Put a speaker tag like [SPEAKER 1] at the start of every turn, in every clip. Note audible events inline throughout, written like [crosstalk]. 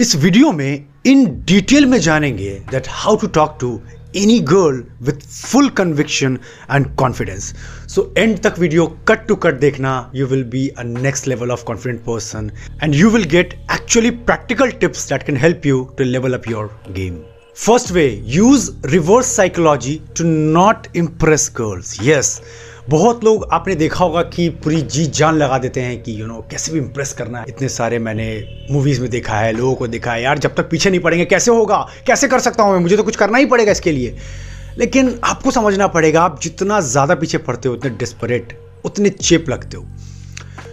[SPEAKER 1] इस वीडियो में इन डिटेल में जानेंगे that how to talk to any girl with full conviction and confidence so end तक video cut to cut देखना you will be a next level of confident person and you will get actually practical tips that can help you to level up your game first way use reverse psychology to not impress girls yes बहुत लोग आपने देखा होगा कि पूरी जी जान लगा देते हैं कि यू नो कैसे भी इम्प्रेस करना है। इतने सारे मैंने मूवीज़ में देखा है, लोगों को देखा है, यार जब तक पीछे नहीं पड़ेंगे कैसे होगा? कैसे कर सकता हूँ मैं? मुझे तो कुछ करना ही पड़ेगा इसके लिए। लेकिन आपको समझना पड़ेगा, आप जितना ज़्यादा पीछे पड़ते हो, उतने डिस्परेट उतने चेप लगते हो।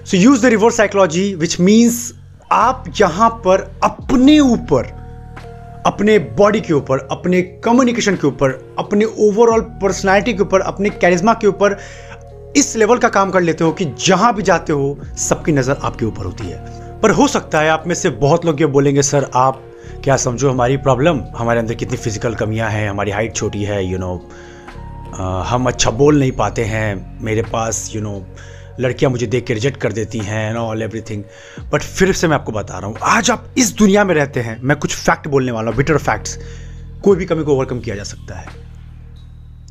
[SPEAKER 1] So use the reverse psychology which means आप यहाँ पर अपने ऊपर अपने बॉडी के ऊपर अपने कम्युनिकेशन के ऊपर अपने ओवरऑल पर्सनालिटी के ऊपर अपने कैरिज्मा के ऊपर इस लेवल का काम कर लेते हो कि जहाँ भी जाते हो सबकी नज़र आपके ऊपर होती है। पर हो सकता है आप में से बहुत लोग ये बोलेंगे सर आप क्या समझो हमारी प्रॉब्लम हमारे अंदर कितनी फ़िज़िकल कमियाँ हैं हमारी हाइट छोटी है यू you नो know, हम अच्छा बोल नहीं पाते हैं मेरे पास यू you नो know, लड़कियाँ मुझे देख के रिजेक्ट कर देती हैं एंड ऑल एवरीथिंग बट फिर से मैं आपको बता रहा हूँ, आज आप इस दुनिया में रहते हैं, मैं कुछ फैक्ट बोलने वाला हूँ बिटर फैक्ट्स कोई भी कमी को ओवरकम किया जा सकता है।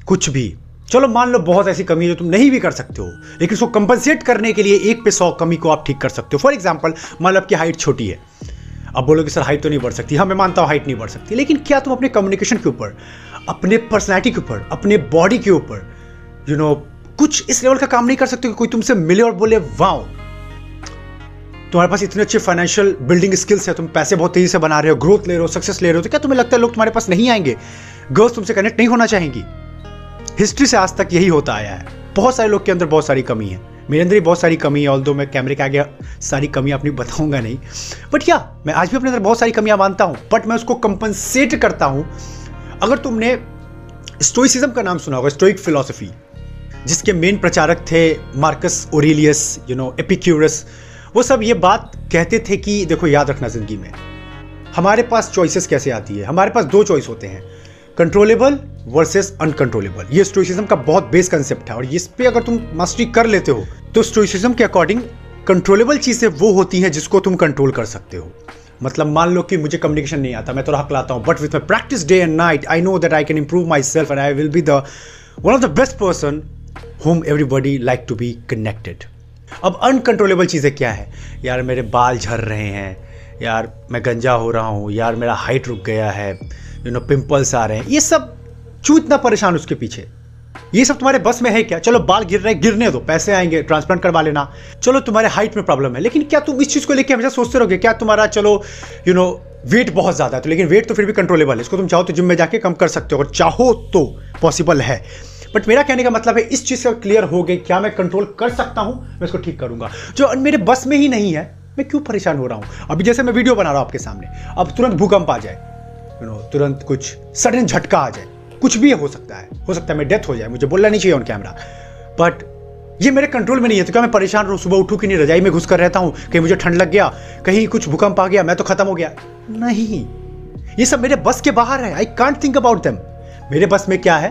[SPEAKER 1] कुछ भी। चलो मान लो बहुत ऐसी कमी है जो तुम नहीं भी कर सकते हो, लेकिन उसको कंपनसेट करने के लिए एक पे सौ कमी को आप ठीक कर सकते हो. फॉर एग्ज़ाम्पल मान लो आपकी हाइट छोटी है। अब बोलोगे, सर हाइट तो नहीं बढ़ सकती. हाँ मैं मानता हूँ हाइट नहीं बढ़ सकती, लेकिन क्या तुम अपने कम्युनिकेशन के ऊपर, अपने पर्सनैलिटी के ऊपर, अपने बॉडी के ऊपर यू नो कुछ इस लेवल का काम नहीं कर सकते कि कोई तुमसे मिले और बोले, वाओ, तुम्हारे पास इतने अच्छे फाइनेंशियल बिल्डिंग स्किल्स है, तुम पैसे बहुत तेज़ी से बना रहे हो ग्रोथ ले रहे हो सक्सेस ले रहे हो तो क्या तुम्हें लगता है लोग तुम्हारे पास नहीं आएँगे? गर्ल्स तुमसे कनेक्ट नहीं होना चाहेंगी। हिस्ट्री से आज तक यही होता आया है। बहुत सारे लोग के अंदर बहुत सारी कमी है। मेरे अंदर भी बहुत सारी कमी है ऑल दो मैं कैमरे के आगे सारी कमियाँ अपनी बताऊँगा नहीं। बट क्या मैं आज भी अपने अंदर बहुत सारी कमियाँ मानता हूँ। बट मैं उसको कंपनसेट करता हूँ। अगर तुमने स्टोइसिज्म का नाम सुना होगा स्टोइक फिलोसफी जिसके मेन प्रचारक थे Marcus Aurelius you know Epicurus, वो सब ये बात कहते थे कि, देखो, याद रखना ज़िंदगी में। हमारे पास चॉइसेस कैसे आती है? हमारे पास दो चॉइस होते हैं कंट्रोलेबल वर्सेस अनकंट्रोलेबल ये स्टोइसिज्म का बहुत बेस कंसेप्ट है और इस पे अगर तुम मास्टरी कर लेते हो तो स्टोइसिज्म के अकॉर्डिंग कंट्रोलेबल चीज़ें वो होती हैं जिसको तुम कंट्रोल कर सकते हो। मतलब मान लो कि मुझे कम्युनिकेशन नहीं आता, मैं तो हक लाता हूँ but with my practice day and night I know that I can improve myself and I will be the one of the best person whom everybody like to be connected अब uncontrollable चीज़ें क्या है? यार, मेरे बाल झर रहे हैं। यार, मैं गंजा हो रहा हूँ। यार, मेरा हाइट रुक गया है। यू नो पिंपल्स आ रहे हैं। ये सब क्यों इतना परेशान उसके पीछे? ये सब तुम्हारे बस में है क्या? चलो, बाल गिर रहे गिरने दो। पैसे आएँगे ट्रांसप्लांट करवा लेना। चलो, तुम्हारे हाइट में प्रॉब्लम है। लेकिन क्या तुम इस चीज़ को लेकर हमेशा सोचते रहोगे? क्या तुम्हारा, चलो यू नो वेट बहुत ज़्यादा है तो लेकिन वेट तो फिर भी कंट्रोलेबल है। इसको तुम चाहो तो जिम में जाके कम कर सकते हो, और चाहो तो पॉसिबल है। बट मेरा कहने का मतलब है, इस चीज़ का क्लियर हो गई क्या मैं कंट्रोल कर सकता हूँ, मैं इसको ठीक करूँगा। जो मेरे बस में ही नहीं है, मैं क्यों परेशान हो रहा हूँ? अभी जैसे मैं वीडियो बना रहा हूँ आपके सामने, अब तुरंत भूकंप आ जाए। यू नो तुरंत कुछ सडन झटका आ जाए। कुछ भी हो सकता है, हो सकता है मैं डेथ हो जाए, मुझे बोलना नहीं चाहिए ऑन कैमरा बट ये मेरे कंट्रोल में नहीं है तो क्या मैं परेशान रहूँ? सुबह उठूँ कि नहीं, रजाई में घुस कर रहता हूँ, कहीं मुझे ठंड लग गया, कहीं कुछ भूकंप आ गया, मैं तो खत्म हो गया। नहीं। ये सब मेरे बस के बाहर है I can't think about them मेरे बस में क्या है?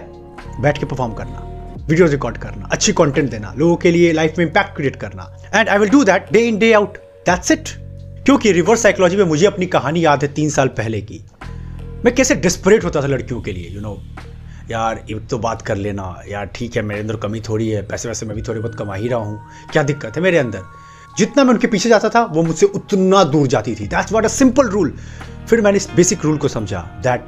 [SPEAKER 1] बैठ के परफॉर्म करना वीडियो रिकॉर्ड करना अच्छी कंटेंट देना लोगों के लिए लाइफ में इंपैक्ट क्रिएट करना. And I will do that day in day out that's it क्योंकि रिवर्स साइकोलॉजी में मुझे अपनी कहानी याद है तीन साल पहले की. मैं कैसे डिस्परेट होता था लड़कियों के लिए यू you नो know, यार एक तो बात कर लेना. यार ठीक है मेरे अंदर कमी थोड़ी है. पैसे वैसे मैं भी थोड़ी बहुत कमा ही रहा हूँ. क्या दिक्कत है मेरे अंदर? जितना मैं उनके पीछे जाता था वो मुझसे उतना दूर जाती थी. That's what a simple rule फिर मैंने इस बेसिक रूल को समझा that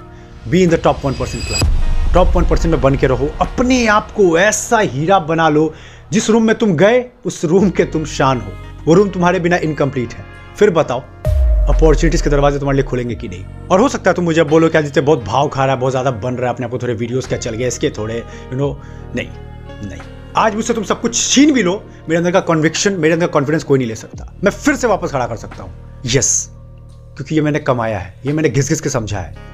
[SPEAKER 1] be in the top one percent club top one percent में बन के रहो। अपने आप को ऐसा हीरा बना लो, जिस रूम में तुम गए, उस रूम के तुम शान हो। वो रूम तुम्हारे बिना इनकम्प्लीट है। फिर बताओ अपॉर्चुनिटीज़ के दरवाजे तुम्हारे लिए खुलेंगे कि नहीं? और हो सकता है तुम मुझे बोलो क्या जितने बहुत भाव खा रहा है, बहुत ज़्यादा बन रहा है, अपने आपको थोड़े वीडियोस क्या चल गए, इसके थोड़े यू नो नहीं नहीं। आज मुझसे तुम सब कुछ छीन भी लो, मेरे अंदर का कॉन्विक्शन मेरे अंदर कॉन्फिडेंस कोई नहीं ले सकता। मैं फिर से वापस खड़ा कर सकता हूँ। यस क्योंकि ये मैंने कमाया है, ये मैंने घिस घिस के समझा है।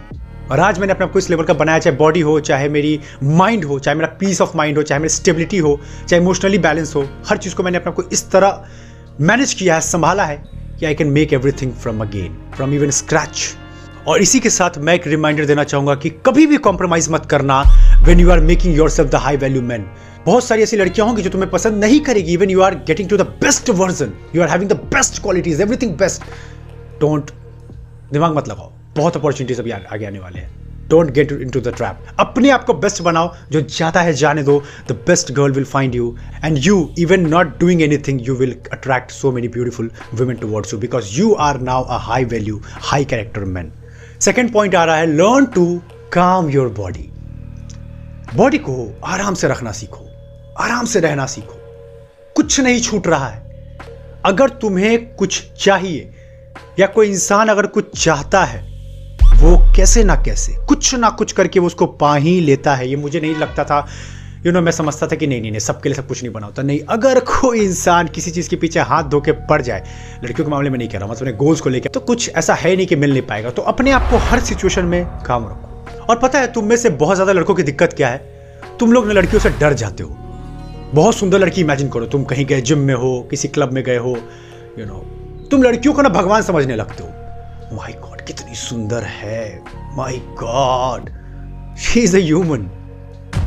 [SPEAKER 1] और आज मैंने अपने आपको इस लेवल का बनाया, चाहे बॉडी हो, चाहे मेरी माइंड हो, चाहे मेरा पीस ऑफ़ माइंड हो, चाहे मेरी स्टेबिलिटी हो, चाहे इमोशनली बैलेंस हो, हर चीज़ को मैंने अपने आपको इस तरह मैनेज किया है, संभाला है कि I can make everything from again from even scratch और इसी के साथ मैं एक रिमाइंडर देना चाहूँगा कि कभी भी कॉम्प्रोमाइज मत करना when you are making yourself the high value man बहुत सारी ऐसी लड़कियाँ होंगी जो तुम्हें पसंद नहीं करेगी even you are getting to the best version you are having the best qualities everything best don't दिमाग मत लगाओ। बहुत अपॉर्चुनिटीज़ अभी आगे आने वाले हैं। Don't get into the trap अपने आप को बेस्ट बनाओ, जो जाता है जाने दो। The best girl will find you and you even not doing anything you will attract so many beautiful women towards you because you are now a high value high character man second point आ रहा है learn to calm your body body को आराम से रखना सीखो, आराम से रहना सीखो। कुछ नहीं छूट रहा है। अगर तुम्हें कुछ चाहिए, या कोई इंसान अगर कुछ चाहता है कैसे ना कैसे? कुछ ना कुछ करके वो उसको पा ही लेता है। ये मुझे नहीं लगता था। यू नो मैं समझता था कि नहीं नहीं नहीं सबके लिए सब कुछ नहीं बना होता। नहीं अगर कोई इंसान किसी चीज़ के पीछे हाथ धो के पड़ जाए लड़कियों के मामले में नहीं कह रहा मतलब अपने गोल्स को लेकर तो कुछ ऐसा है नहीं कि मिल नहीं पाएगा। तो अपने आप को हर सिचुएशन में काम रखो। और पता है तुम में से बहुत ज़्यादा लड़कों की दिक्कत क्या है? तुम लोग लड़कियों से डर जाते हो। बहुत सुंदर लड़की इमेजिन करो तुम कहीं गए जिम में हो किसी क्लब में गए हो यू you नो know, तुम लड़कियों को ना भगवान समझने लगते हो। माई गॉड कितनी सुंदर है। My God she is human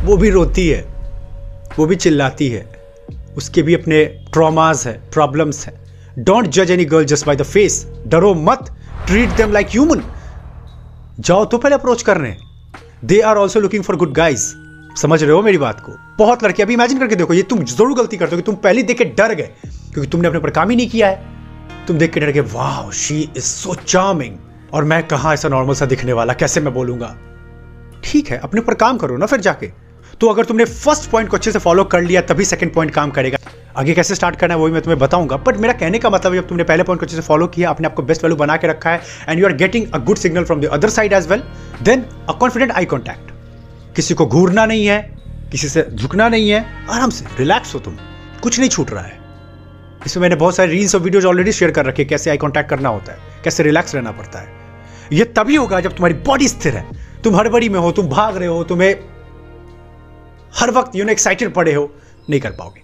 [SPEAKER 1] वो भी रोती है, वो भी चिल्लाती है। उसके भी अपने ट्रॉमाज है प्रॉब्लम्स है। डोंट जज any girl just by the face डरो मत। ट्रीट देम लाइक ह्यूमन जाओ तो पहले अप्रोच करने they are also looking for good guys समझ रहे हो मेरी बात को? बहुत लड़के अभी इमेजिन करके देखो, ये तुम ज़रूर गलती करते हो कि तुम पहले देख के डर गए, क्योंकि तुमने अपने पर काम ही नहीं किया है। तुम देख के डर गए, वाह शी इज़ सो चार्मिंग और मैं कहा ऐसा नॉर्मल सा दिखने वाला? कैसे मैं बोलूँगा? ठीक है, अपने पर काम करो ना फिर जाके। तो अगर तुमने फ़र्स्ट पॉइंट को अच्छे से फॉलो कर लिया, तभी सेकंड पॉइंट काम करेगा। आगे कैसे स्टार्ट करना है, वही मैं तुम्हें बताऊँगा। बट मेरा कहने का मतलब जब तुमने पहले पॉइंट को अच्छे से फॉलो किया, अपने आपको बेस्ट वैल्यू बना के रखा है and you are getting a good signal from the other side as well then a confident eye contact किसी को घूरना नहीं है, किसी से झुकना नहीं है, आराम से रिलैक्स हो तुम। कुछ नहीं छूट रहा है। इसमें मैंने बहुत सारे रील्स और वीडियोज़ ऑलरेडी शेयर कर रखे कैसे आई कॉन्टैक्ट करना होता है, कैसे रिलैक्स रहना पड़ता है। ये तभी होगा जब तुम्हारी बॉडी स्थिर है। तुम हड़बड़ी में हो, तुम भाग रहे हो, तुम्हें हर वक्त यू नो एक्साइटेड पड़े हो, नहीं कर पाओगे।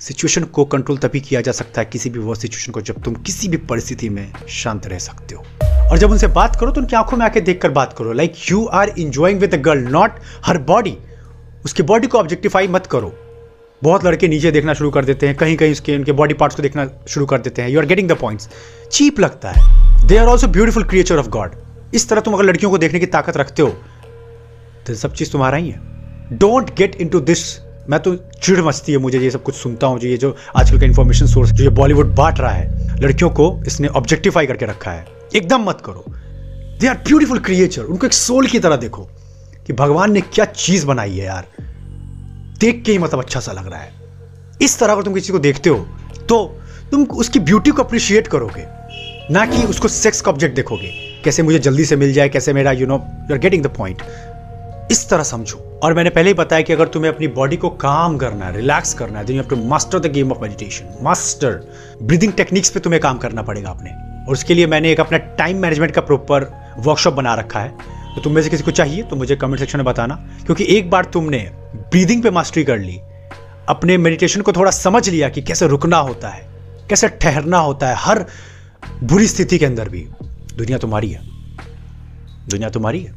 [SPEAKER 1] सिचुएशन को कंट्रोल तभी किया जा सकता है किसी भी वो सिचुएशन को जब तुम किसी भी परिस्थिति में शांत रह सकते हो। और जब उनसे बात करो तो उनकी आँखों में आके देखकर बात करो। Like you are enjoying with girl not her body उसकी बॉडी को ऑब्जेक्टिफाई मत करो। बहुत लड़के नीचे देखना शुरू कर देते हैं कहीं कहीं उसके, उनके बॉडी पार्ट्स को देखना शुरू कर देते हैं। You are getting the points cheap लगता है। They are also beautiful creature of God इस तरह तुम अगर लड़कियों को देखने की ताकत रखते हो तो सब चीज़ तुम्हारा ही है। Don't get into this मैं तो चिड़ मचती है, मुझे ये सब कुछ सुनता हूँ, जो ये जो आजकल का इन्फॉर्मेशन सोर्स जो ये बॉलीवुड बांट रहा है, लड़कियों को इसने ऑब्जेक्टिफाई करके रखा है। एकदम मत करो। दे आर ब्यूटिफुल क्रिएचर उनको एक सोल की तरह देखो कि भगवान ने क्या चीज़ बनाई है यार। देख के ही मतलब अच्छा सा लग रहा है। इस तरह अगर तुम किसी को देखते हो तो तुम उसकी ब्यूटी को अप्रिशिएट करोगे। ना कि उसको सेक्स का ऑब्जेक्ट देखोगे। कैसे मुझे जल्दी से मिल जाए, कैसे मेरा you know you are getting the point इस तरह समझो। और मैंने पहले ही बताया कि अगर तुम्हें अपनी बॉडी को काम करना है रिलैक्स करना है then you have to master the game of meditation master breathing techniques पे तुम्हें काम करना पड़ेगा अपने। और उसके लिए मैंने एक अपना टाइम मैनेजमेंट का प्रॉपर वर्कशॉप बना रखा है। तो तुम में से किसी को चाहिए तो मुझे कमेंट सेक्शन में बताना। क्योंकि एक बार तुमने ब्रीदिंग पे मास्टरी कर ली, अपने मेडिटेशन को थोड़ा समझ लिया कि कैसे रुकना होता है, कैसे ठहरना होता है, हर बुरी स्थिति के अंदर भी दुनिया तुम्हारी है। दुनिया तुम्हारी है।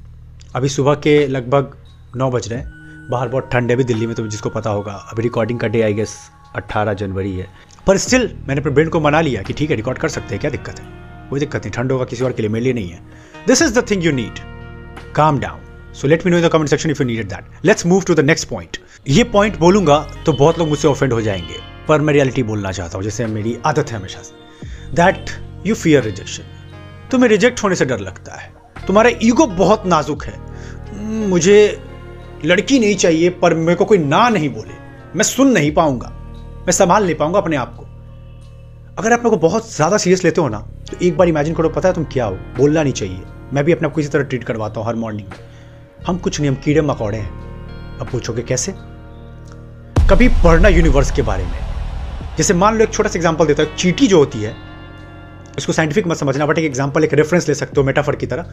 [SPEAKER 1] अभी सुबह के लगभग नौ बज रहे हैं। बाहर बहुत ठंड है भी दिल्ली में तो जिसको पता होगा। अभी रिकॉर्डिंग का डे आई गेस अट्ठारह जनवरी है। पर स्टिल मैंने अपने ब्रेन को मना लिया कि ठीक है रिकॉर्ड कर सकते हैं, क्या दिक्कत है? कोई दिक्कत नहीं, ठंड होगा, किसी और के लिए, मेरे लिए नहीं है। This is the thing you need calm down so let me know in the comment section if you needed that let's move to the next point ये पॉइंट बोलूँगा तो बहुत लोग मुझसे ऑफेंड हो जाएँगे, पर मैं रियलिटी बोलना चाहता हूँ, जैसे मेरी आदत है हमेशा से। दैट यू फियर रिजेक्शन तुम्हें रिजेक्ट होने से डर लगता है। तुम्हारा ईगो बहुत नाजुक है। मुझे लड़की नहीं चाहिए, पर मेरे को कोई ना नहीं बोले। मैं सुन नहीं पाऊँगा। मैं संभाल नहीं पाऊँगा अपने आप को। अगर आप मेरे को बहुत ज़्यादा सीरियस लेते हो ना तो एक बार इमेजिन करो, पता है तुम क्या हो? बोलना नहीं चाहिए। मैं भी अपने आप को इसी तरह ट्रीट करवाता हूँ हर मॉर्निंग हम कुछ नहीं हम कीड़े मकौड़े हैं। अब पूछोगे कैसे? कभी पढ़ना यूनिवर्स के बारे में। जैसे मान लो एक छोटा सा एग्ज़ाम्पल देता हूँ। चीटी जो होती है इसको साइंटिफिक मत समझना बट एक एग्ज़ाम्पल एक रेफरेंस ले सकते हो मेटाफर की तरह।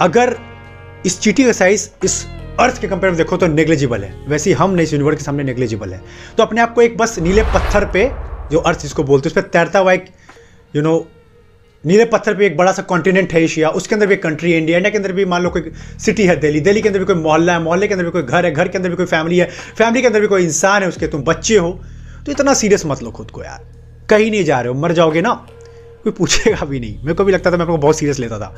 [SPEAKER 1] अगर इस चीटी का साइज़ इस अर्थ के कंपेयर में देखो तो नेग्लिजिबल है। वैसे ही हम नहीं इस यूनिवर्स के सामने नेग्लिजिबल है। तो अपने आप को एक बस नीले पत्थर पे, जो अर्थ जिसको बोलते हैं, उस पर तैरता हुआ एक यू नो नीले पत्थर पे एक बड़ा सा कॉन्टिनेंट है एशिया। उसके अंदर भी कंट्री है इंडिया इंडिया के अंदर भी मान लो कोई सिटी है दिल्ली दिल्ली के अंदर भी कोई मोहल्ला है, मोहल्ले के अंदर भी कोई घर है, घर के अंदर भी कोई फैमिली है। फैमिली के अंदर भी कोई इंसान है उसके, तुम बच्चे हो। तो इतना सीरियस मत लो खुद को यार। कहीं नहीं जा रहे हो, मर जाओगे ना। कोई पूछेगा भी नहीं। मेरे को भी लगता था, मैं अपने को बहुत सीरियस लेता था।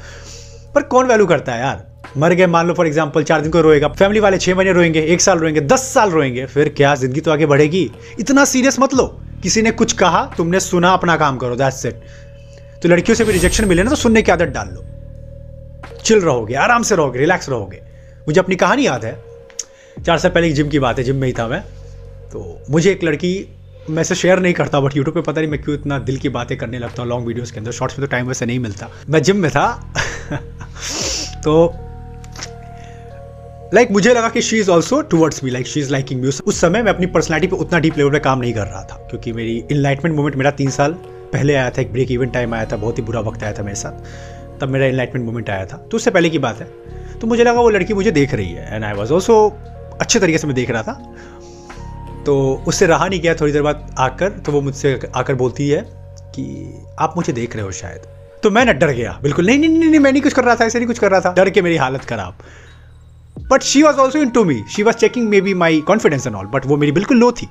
[SPEAKER 1] पर कौन वैल्यू करता है यार? मर गए, मान लो फॉर एग्ज़ाम्पल चार दिन को रोएगा फैमिली वाले छह महीने रोएँगे, एक साल रोएँगे, दस साल रोएँगे, फिर क्या ज़िंदगी तो आगे बढ़ेगी? इतना सीरियस मत लो। किसी ने कुछ कहा, तुमने सुना, अपना काम करो दैट्स इट तो लड़कियों से भी रिजेक्शन मिले ना तो सुनने की आदत डाल लो। चिल रहोगे, आराम से रहोगे रिलैक्स रहोगे। मुझे अपनी कहानी याद है। चार साल पहले जिम की बात है जिम में ही था मैं। तो मुझे एक लड़की मैं इसे शेयर नहीं करता बट यूट्यूब पे पता नहीं मैं क्यों इतना दिल की बातें करने लगता हूँ लॉन्ग वीडियोस के अंदर। शॉर्ट्स में तो टाइम वैसे नहीं मिलता। मैं जिम में था [laughs] तो लाइक like, मुझे लगा कि she is also towards me like she is liking me उस समय मैं अपनी पर्सनैलिटी पे उतना डीप लेवल पे काम नहीं कर रहा था क्योंकि मेरी इनलाइटमेंट मोमेंट मेरा तीन साल पहले आया था एक ब्रेक इवेंट टाइम आया था बहुत ही बुरा वक्त आया था मेरे साथ। तब मेरा इनलाइटमेंट मोमेंट आया था। तो उससे पहले की बात है। तो मुझे लगा वो लड़की मुझे देख रही है एंड आई वॉज़ ऑल्सो अच्छे तरीके से मैं देख रहा था। तो उससे रहा नहीं गया थोड़ी देर बाद आकर तो वो मुझसे आकर बोलती है कि आप मुझे देख रहे हो शायद। तो मैं ना डर गया, बिल्कुल। नहीं नहीं नहीं मैं नहीं कुछ कर रहा था, ऐसे नहीं कुछ कर रहा था। डर के मेरी हालत खराब। But she was also into me she was checking maybe my confidence and all but वो मेरी बिल्कुल लो थी।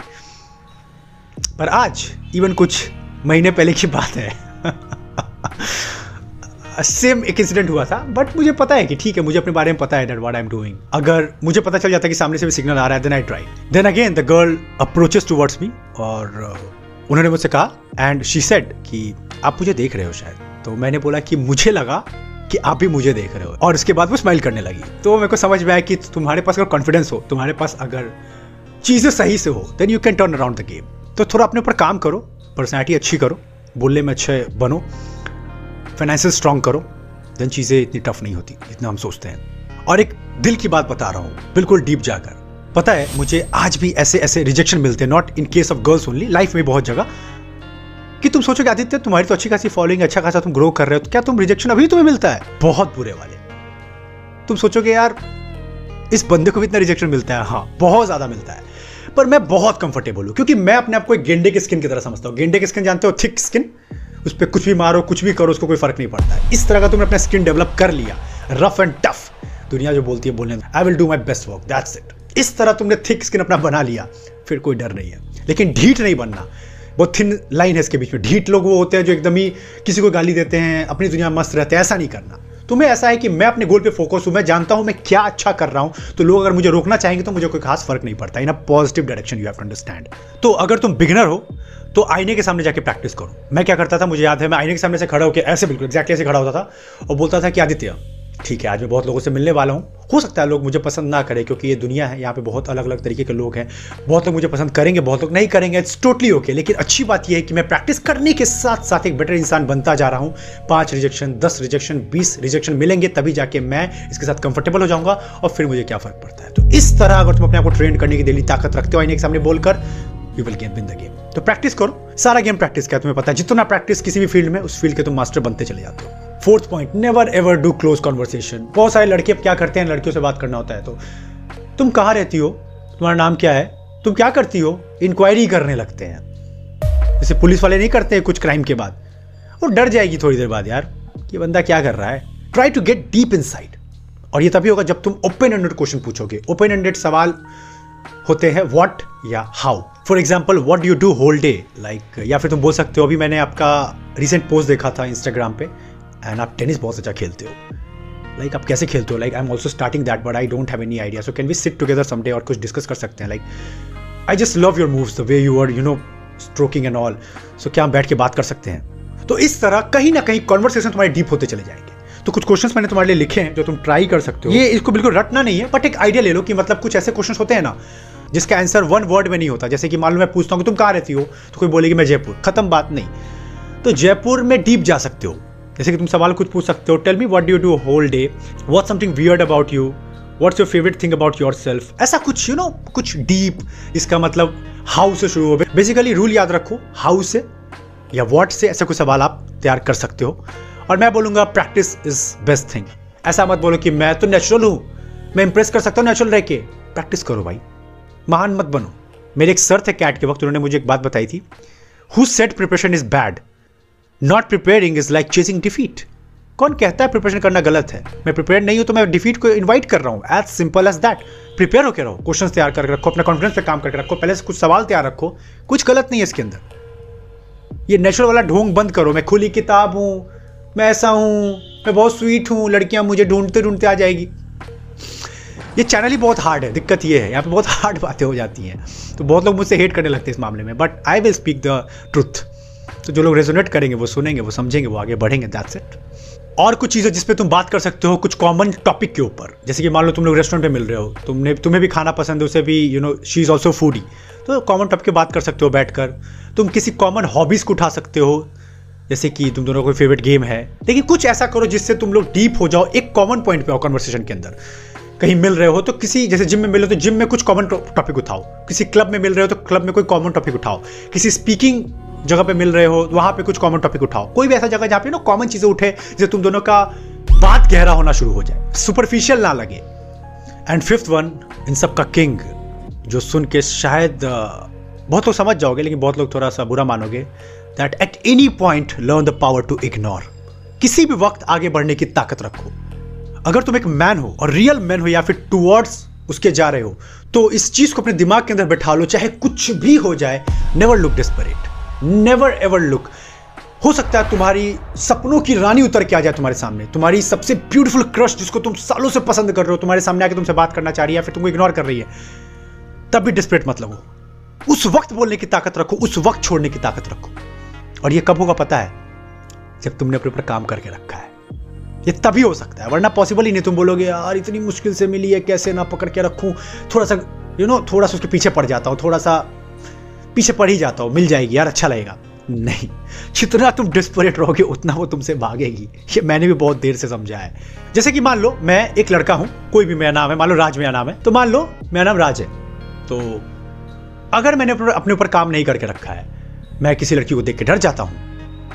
[SPEAKER 1] पर आज इवन कुछ महीने पहले की बात है। [laughs] सेम एक इंसिडेंट हुआ था बट मुझे पता है कि ठीक है मुझे अपने बारे में पता है that what I am doing अगर मुझे पता चल जाता कि सामने से भी सिग्नल आ रहा है then I try then again the girl approaches towards me और uh, उन्होंने मुझसे कहा एंड शी सेड कि आप मुझे देख रहे हो शायद. तो मैंने बोला कि मुझे लगा कि आप भी मुझे देख रहे हो. और उसके बाद वो स्माइल करने लगी. तो मेरे को समझ में आया कि तुम्हारे पास अगर कॉन्फिडेंस हो तुम्हारे पास अगर चीज़ें सही से हो then you can turn around the game तो थोड़ा अपने ऊपर काम करो पर्सनैलिटी अच्छी करो बोलने में अच्छे बनो फाइनेंशियल स्ट्रांग करो देन चीज़ें इतनी टफ नहीं होती जितना हम सोचते हैं। और एक दिल की बात बता रहा हूँ, बिल्कुल डीप जाकर। पता है, मुझे आज भी ऐसे ऐसे रिजेक्शन मिलते हैं not in case of girls only life में बहुत जगह, कि तुम सोचोगे, आदित्य, तुम्हारी तो अच्छी खासी फॉलोइंग अच्छा खासा तुम ग्रो कर रहे हो तो क्या तुम रिजेक्शन अभी तुम्हें मिलता है? बहुत बुरे वाले। तुम सोचोगे, यार, इस बंदे को भी इतना रिजेक्शन मिलता है? हाँ बहुत ज़्यादा मिलता है। पर मैं बहुत कंफर्टेबल हूँ, क्योंकि मैं अपने आप को एक गेंडे की स्किन की तरह समझता हूँ। गेंडे की स्किन जानते हो? थिक स्किन उस पर कुछ भी मारो, कुछ भी करो, उसको कोई फ़र्क नहीं पड़ता। है इस तरह का तुमने अपना स्किन डेवलप कर लिया। रफ एंड टफ दुनिया जो बोलती है, बोलने I will do my best work that's it इस तरह तुमने थिक स्किन अपना बना लिया, फिर कोई डर नहीं है। लेकिन ढीठ नहीं बनना। बहुत थिन लाइन है इसके बीच में। ढीठ लोग वो होते हैं जो एकदम ही किसी को गाली देते हैं, अपनी दुनिया मस्त रहते हैं, ऐसा नहीं करना। तुम्हें ऐसा है कि मैं अपने गोल पे फोकस हूँ, मैं जानता हूँ, मैं क्या अच्छा कर रहा हूँ तो लोग अगर मुझे रोकना चाहेंगे तो मुझे कोई खास फ़र्क नहीं पड़ता। In a positive direction you have to understand तो अगर तुम बिगनर हो तो आईने के सामने जाके प्रैक्टिस करो। मैं क्या करता था, मुझे याद है, मैं आईने के सामने से खड़ा होकर ऐसे, बिल्कुल एक्जैक्टली ऐसे खड़ा होता था और बोलता था कि, आदित्य ठीक है, आज मैं बहुत लोगों से मिलने वाला हूँ। हो सकता है लोग मुझे पसंद ना करें क्योंकि ये दुनिया है, यहाँ पे बहुत अलग अलग तरीके के लोग हैं। बहुत लोग मुझे पसंद करेंगे, बहुत लोग नहीं करेंगे इट्स टोटली ओके लेकिन अच्छी बात यह है कि मैं प्रैक्टिस करने के साथ साथ एक बेटर इंसान बनता जा रहा हूँ। पाँच रिजेक्शन दस रिजेक्शन बीस रिजेक्शन मिलेंगे, तभी जाके मैं इसके साथ कंफर्टेबल हो जाऊँगा और फिर मुझे क्या फ़र्क पड़ता है। तो इस तरह अगर तुम अपने आप को ट्रेन करने की दिली ताकत रखते हो, आईने के सामने बोलकर you will game win the game तो प्रैक्टिस करो। सारा गेम प्रैक्टिस क्या तुम्हें पता है। जितना प्रैक्टिस किसी भी फ़ील्ड में, उस फ़ील्ड के तुम मास्टर बनते चले जाते हो। Fourth point, never ever do close conversation. बहुत सारे लड़के अब क्या करते हैं, लड़कियों से बात करना होता है तो तुम कहाँ रहती हो? तुम्हारा नाम क्या है? तुम क्या करती हो? इंक्वायरी करने लगते हैं। जैसे पुलिस वाले नहीं करते कुछ क्राइम के बाद। वो डर जाएगी थोड़ी देर बाद यार, कि बंदा क्या कर रहा है। Try to get deep in और ये तभी होगा जब तुम ओपन एंडेड क्वेश्चन पूछोगे। ओपन एंडेड सवाल होते हैं व्हाट या how for example what you do whole day like या फिर तुम बोल सकते हो, अभी मैंने आपका रिसेंट पोस्ट देखा था इंस्टाग्राम पे। एंड आप टेनिस बहुत अच्छा खेलते हो। लाइक like, आप कैसे खेलते हो? Like I am also starting that but I don't have any idea so can we sit together someday और कुछ डिस्कस कर सकते हैं? Like I just love your moves the way you are you know stroking and all so क्या हम बैठ के बात कर सकते हैं? तो इस तरह कहीं ना कहीं कॉन्वर्सेशन तुम्हारे डीप होते चले जाएँगे। तो कुछ क्वेश्चंस मैंने तुम्हारे लिए लिखे हैं जो तुम ट्राई कर सकते हो। ये इसको बिल्कुल रटना नहीं है बट एक आइडिया ले लो कि मतलब कुछ ऐसे क्वेश्चंस होते हैं ना जिसका आंसर वन वर्ड में नहीं होता। जैसे कि मान लो मैं पूछता हूँ कि तुम कहाँ रहती हो? तो कोई बोलेगी मैं जयपुर। खत्म बात नहीं। तो जयपुर में डीप जा सकते हो। जैसे कि तुम सवाल कुछ पूछ सकते हो tell me what do do whole day what something weird about you what's your favourite thing about yourself ऐसा कुछ यू you नो know, कुछ डीप इसका मतलब हाउ से शुरू हो। बेसिकली रूल याद रखो हाउ से या वॉट से ऐसा कुछ सवाल आप तैयार कर सकते हो। और मैं बोलूँगा प्रैक्टिस इज़ बेस्ट थिंग ऐसा मत बोलो कि मैं तो नेचुरल हूँ मैं इंप्रेस कर सकता हूँ नेचुरल रह के। प्रैक्टिस करो भाई महान मत बनो। मेरे एक सर थे कैट के वक्त उन्होंने मुझे एक बात बताई थी who said preparation is bad not preparing is like chasing defeat कौन कहता है प्रिपरेशन करना गलत है? मैं प्रिपेयर नहीं हूँ तो मैं डिफीट को इन्वाइट कर रहा हूँ। As simple as that prepare होकर रहो। क्वेश्चन तैयार करके रखो, अपना कॉन्फिडेंस पे काम करके रखो। पहले से कुछ सवाल तैयार रखो। कुछ गलत नहीं है इसके अंदर। ये नेचुरल वाला ढोंग बंद करो। मैं खुली किताब हूँ, मैं ऐसा हूँ, मैं बहुत स्वीट हूँ, लड़कियाँ मुझे ढूंढते ढूंढते आ जाएगी। ये चैनल ही बहुत हार्ड है। दिक्कत ये है। यहाँ पे बहुत [laughs] हार्ड बातें हो जाती हैं। तो बहुत लोग मुझसे हेट करने लगते हैं इस मामले में। But I will speak the truth तो जो लोग रेजोनेट करेंगे, वो सुनेंगे, वो समझेंगे, वो आगे बढ़ेंगे दैट्स इट और कुछ चीज़ें जिसपे तुम बात कर सकते हो, कुछ कॉमन टॉपिक के ऊपर। जैसे कि मान लो तुम लोग रेस्टोरेंट में मिल रहे हो, तुमने, तुम्हें भी खाना पसंद है, उसे भी you know she is also foodie तो कॉमन टॉपिक बात कर सकते हो बैठकर। तुम किसी कॉमन हॉबीज़ को उठा सकते हो, जैसे कि तुम दोनों कोई फेवरेट गेम है। लेकिन कुछ ऐसा करो जिससे तुम लोग डीप हो जाओ, एक कॉमन पॉइंट पे आओ कन्वर्सेशन के अंदर। कहीं मिल रहे हो तो किसी, जैसे जिम में मिलो तो जिम में कुछ कॉमन टॉपिक उठाओ। किसी क्लब में मिल रहे हो तो क्लब में कोई कॉमन टॉपिक उठाओ। किसी स्पीकिंग जगह पे मिल रहे हो, वहाँ पे कुछ कॉमन टॉपिक उठाओ। कोई भी ऐसा जगह जहाँ पे ना कॉमन चीज़ें उठे, जिससे तुम दोनों का बात गहरा होना शुरू हो जाए। सुपरफिशियल ना लगे। एंड फिफ्थ वन इन सब का किंग जो सुन के शायद बहुत लोग समझ जाओगे, लेकिन बहुत लोग थोड़ा सा बुरा मानोगे that at any point learn the power to ignore किसी भी वक्त आगे बढ़ने की ताकत रखो। अगर तुम एक मैन हो, और रियल मैन हो, या फिर टूवर्ड्स उसके जा रहे हो तो इस चीज़ को अपने दिमाग के अंदर बैठा लो, चाहे कुछ भी हो जाए never look desperate never ever look हो सकता है तुम्हारी सपनों की रानी उतर के आ जाए तुम्हारे सामने। तुम्हारी सबसे ब्यूटीफुल क्रश जिसको तुम सालों से पसंद कर रहे हो तुम्हारे सामने आके तुमसे बात करना चाह रही है फिर तुमको इग्नोर कर रही है तब भी डिस्परेट मत लगो। उस वक्त बोलने की ताकत रखो उस वक्त छोड़ने की ताकत रखो। और ये कब होगा पता है? जब तुमने अपने ऊपर काम करके रखा है। ये तभी हो सकता है वरना पॉसिबल ही नहीं। तुम बोलोगे यार इतनी मुश्किल से मिली है कैसे ना पकड़ के रखूँ? थोड़ा सा यू you नो know, थोड़ा सा उसके पीछे पड़ जाता हूँ थोड़ा सा पीछे पड़ ही जाता हूँ, मिल जाएगी यार अच्छा लगेगा। नहीं, जितना तुम डिस्परेट रहोगे, उतना वो तुमसे भागेगी। ये मैंने भी बहुत देर से समझा है। जैसे कि मान लो, मैं एक लड़का हूँ, कोई भी मेरा नाम है, मान लो राज मेरा नाम है तो मान लो मेरा नाम राज है। तो अगर मैंने अपने ऊपर काम नहीं करके रखा है, मैं किसी लड़की को देख के डर जाता हूँ।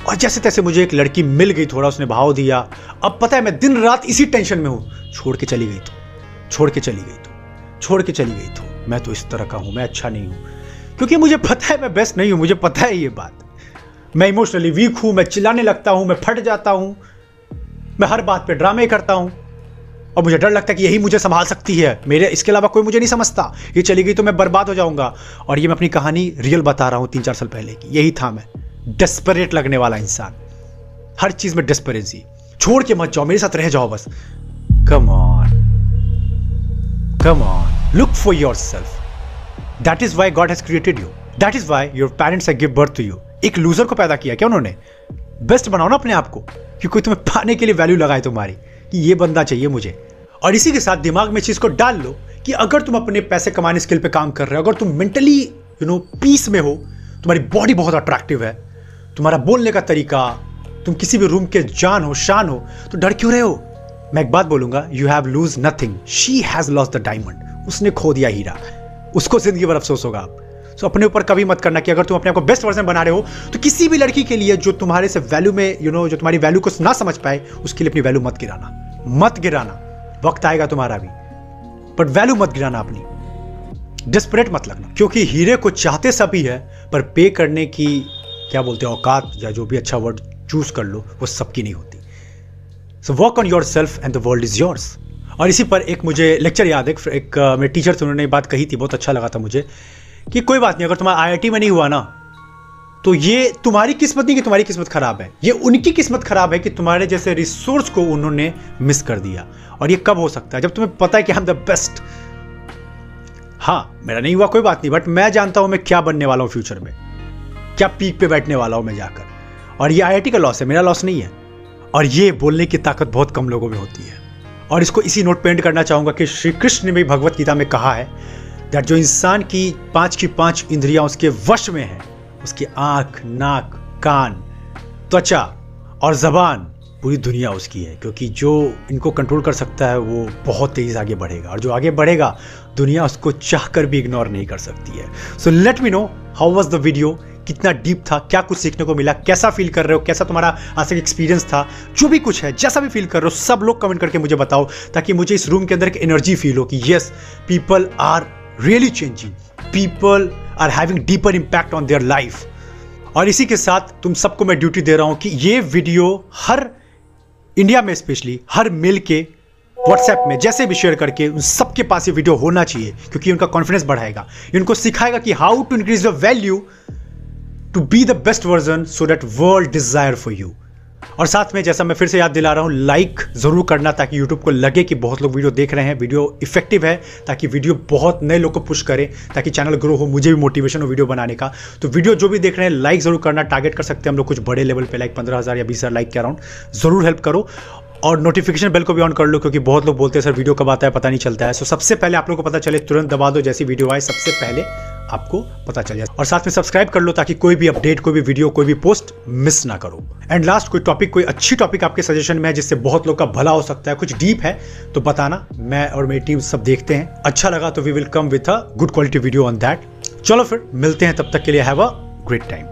[SPEAKER 1] और जैसे तैसे मुझे एक लड़की मिल गई, थोड़ा उसने भाव दिया, अब पता है मैं दिन रात इसी टेंशन में हूँ। छोड़ के चली गई तो छोड़ के चली गई तो छोड़ के चली गई तो मैं तो इस तरह का हूँ, मैं अच्छा नहीं हूँ। क्योंकि मुझे पता है मैं बेस्ट नहीं हूँ, मुझे पता है ये बात। मैं इमोशनली वीक हूँ, मैं चिल्लाने लगता हूँ, मैं फट जाता हूँ, मैं हर बात पे ड्रामे करता हूँ, और मुझे डर लगता है कि यही मुझे संभाल सकती है। मेरे, इसके अलावा कोई मुझे नहीं समझता, ये चली गई तो मैं बर्बाद हो जाऊँगा। और ये मैं अपनी कहानी रियल बता रहा हूँ तीन चार साल पहले की। यही था मैं। डेस्परेट लगने वाला इंसान। हर चीज़ में डेस्परेसी छोड़ के मत जाओ, मेरे साथ रह जाओ बस। Come on come on look for yourself that is why God has created you that is why your parents have give birth to you एक लूजर को पैदा किया क्या उन्होंने? बेस्ट बनाओ ना अपने आप को, कि कोई तुम्हें पाने के लिए वैल्यू लगाए तुम्हारी, कि ये बंदा चाहिए मुझे। और इसी के साथ दिमाग में चीज़ को डाल लो, कि अगर तुम अपने पैसे कमाने स्किल पे काम कर रहे हो, अगर तुम मेंटली यू नो पीस में हो, तुम्हारी बॉडी बहुत अट्रैक्टिव है। तुम्हारा बोलने का तरीका, तुम किसी भी रूम के जान हो, शान हो तो डर क्यों रहे हो? मैं एक बात बोलूँगा you have lose nothing she has lost the diamond उसने खो दिया हीरा। उसको ज़िंदगी भर अफसोस होगा। आप तो अपने ऊपर कभी मत करना कि अगर तुम अपने आप को बेस्ट वर्जन बना रहे हो तो किसी भी लड़की के लिए जो तुम्हारे से वैल्यू में यू you नो know, जो तुम्हारी वैल्यू को ना समझ पाए उसके लिए अपनी वैल्यू मत गिराना। मत गिराना। वक्त आएगा तुम्हारा भी। बट वैल्यू मत गिराना अपनी। डिस्परेट मत लगना। क्योंकि हीरे को चाहते सभी है पर पे करने की क्या बोलते हैं औकात या जो भी अच्छा वर्ड चूज़ कर लो वो सबकी नहीं होती। So work on yourself and the world is yours और इसी पर एक मुझे लेक्चर याद है, एक मेरे टीचर से उन्होंने बात कही थी, बहुत अच्छा लगा था मुझे, कि कोई बात नहीं, अगर तुम्हारा आईआईटी में नहीं हुआ ना तो ये तुम्हारी किस्मत नहीं कि तुम्हारी किस्मत खराब है, ये उनकी किस्मत खराब है कि तुम्हारे जैसे रिसोर्स को उन्होंने मिस कर दिया, और ये कब हो सकता है? जब तुम्हें पता है कि हम द बेस्ट हाँ मेरा नहीं हुआ, कोई बात नहीं बट मैं जानता हूँ मैं क्या बनने वाला हूँ फ्यूचर में, क्या पीक पे बैठने वाला हूँ मैं जाकर, और ये आईआईटी का लॉस है, मेरा लॉस नहीं है, और ये बोलने की ताकत बहुत कम लोगों में होती है। और इसको इसी नोट पेंट करना चाहूँगा कि श्री कृष्ण ने भी भगवत गीता में कहा है दैट जो इंसान की पाँच की पाँच इंद्रियाँ उसके वश में है, उसकी आँख, नाक, कान, त्वचा और जबान, पूरी दुनिया उसकी है, क्योंकि जो इनको कंट्रोल कर सकता है, वो बहुत तेज आगे बढ़ेगा। और जो आगे बढ़ेगा, दुनिया उसको चाह कर भी इग्नोर नहीं कर सकती है। So let me know how was the video कितना डीप था, क्या कुछ सीखने को मिला, कैसा फील कर रहे हो, कैसा तुम्हारा आज तक एक्सपीरियंस था, जो भी कुछ है, जैसा भी फील कर रहे हो, सब लोग कमेंट करके मुझे बताओ, ताकि मुझे इस रूम के अंदर एक एनर्जी फील हो कि yes people are really changing people are having deeper impact on their life और इसी के साथ तुम सबको मैं ड्यूटी दे रहा हूँ कि ये वीडियो हर इंडिया में स्पेशली हर मेल के व्हाट्सएप में, जैसे भी शेयर करके, उन सबके पास ये वीडियो होना चाहिए, क्योंकि उनका कॉन्फिडेंस बढ़ाएगा। उनको सिखाएगा कि how to increase the value to be the best version so that world desire for you और साथ में जैसा मैं फिर से याद दिला रहा हूँ लाइक ज़रूर करना ताकि यूट्यूब को लगे कि बहुत लोग वीडियो देख रहे हैं। वीडियो इफ़ेक्टिव है ताकि वीडियो बहुत नए लोग को पुश करे, ताकि चैनल ग्रो हो, मुझे भी मोटिवेशन हो वीडियो बनाने का। तो वीडियो जो भी देख रहे हैं लाइक ज़रूर करना टारगेट कर सकते हैं हम लोग कुछ बड़े लेवल पे लाइक पंद्रह हज़ार या बीस हज़ार लाइक के अराउंड ज़रूर हेल्प करो। और नोटिफिकेशन बेल को भी ऑन कर लो, क्योंकि बहुत लोग बोलते हैं, सर वीडियो कब आता है? पता नहीं चलता है. सो सबसे पहले आप लोगों को पता चले, तुरंत दबा दो जैसी वीडियो आए, सबसे पहले आपको पता चल। जाए और साथ में सब्सक्राइब कर लो, ताकि कोई भी अपडेट कोई भी वीडियो कोई भी पोस्ट मिस ना करो। एंड लास्ट कोई टॉपिक कोई अच्छी टॉपिक आपके सजेशन में है, जिससे बहुत लोग का भला हो सकता है, कुछ डीप है तो बताना। मैं और मेरी टीम सब देखते हैं। अच्छा लगा तो we will come with a good quality video on that चलो फिर, मिलते हैं, तब तक के लिए हैव अ ग्रेट टाइम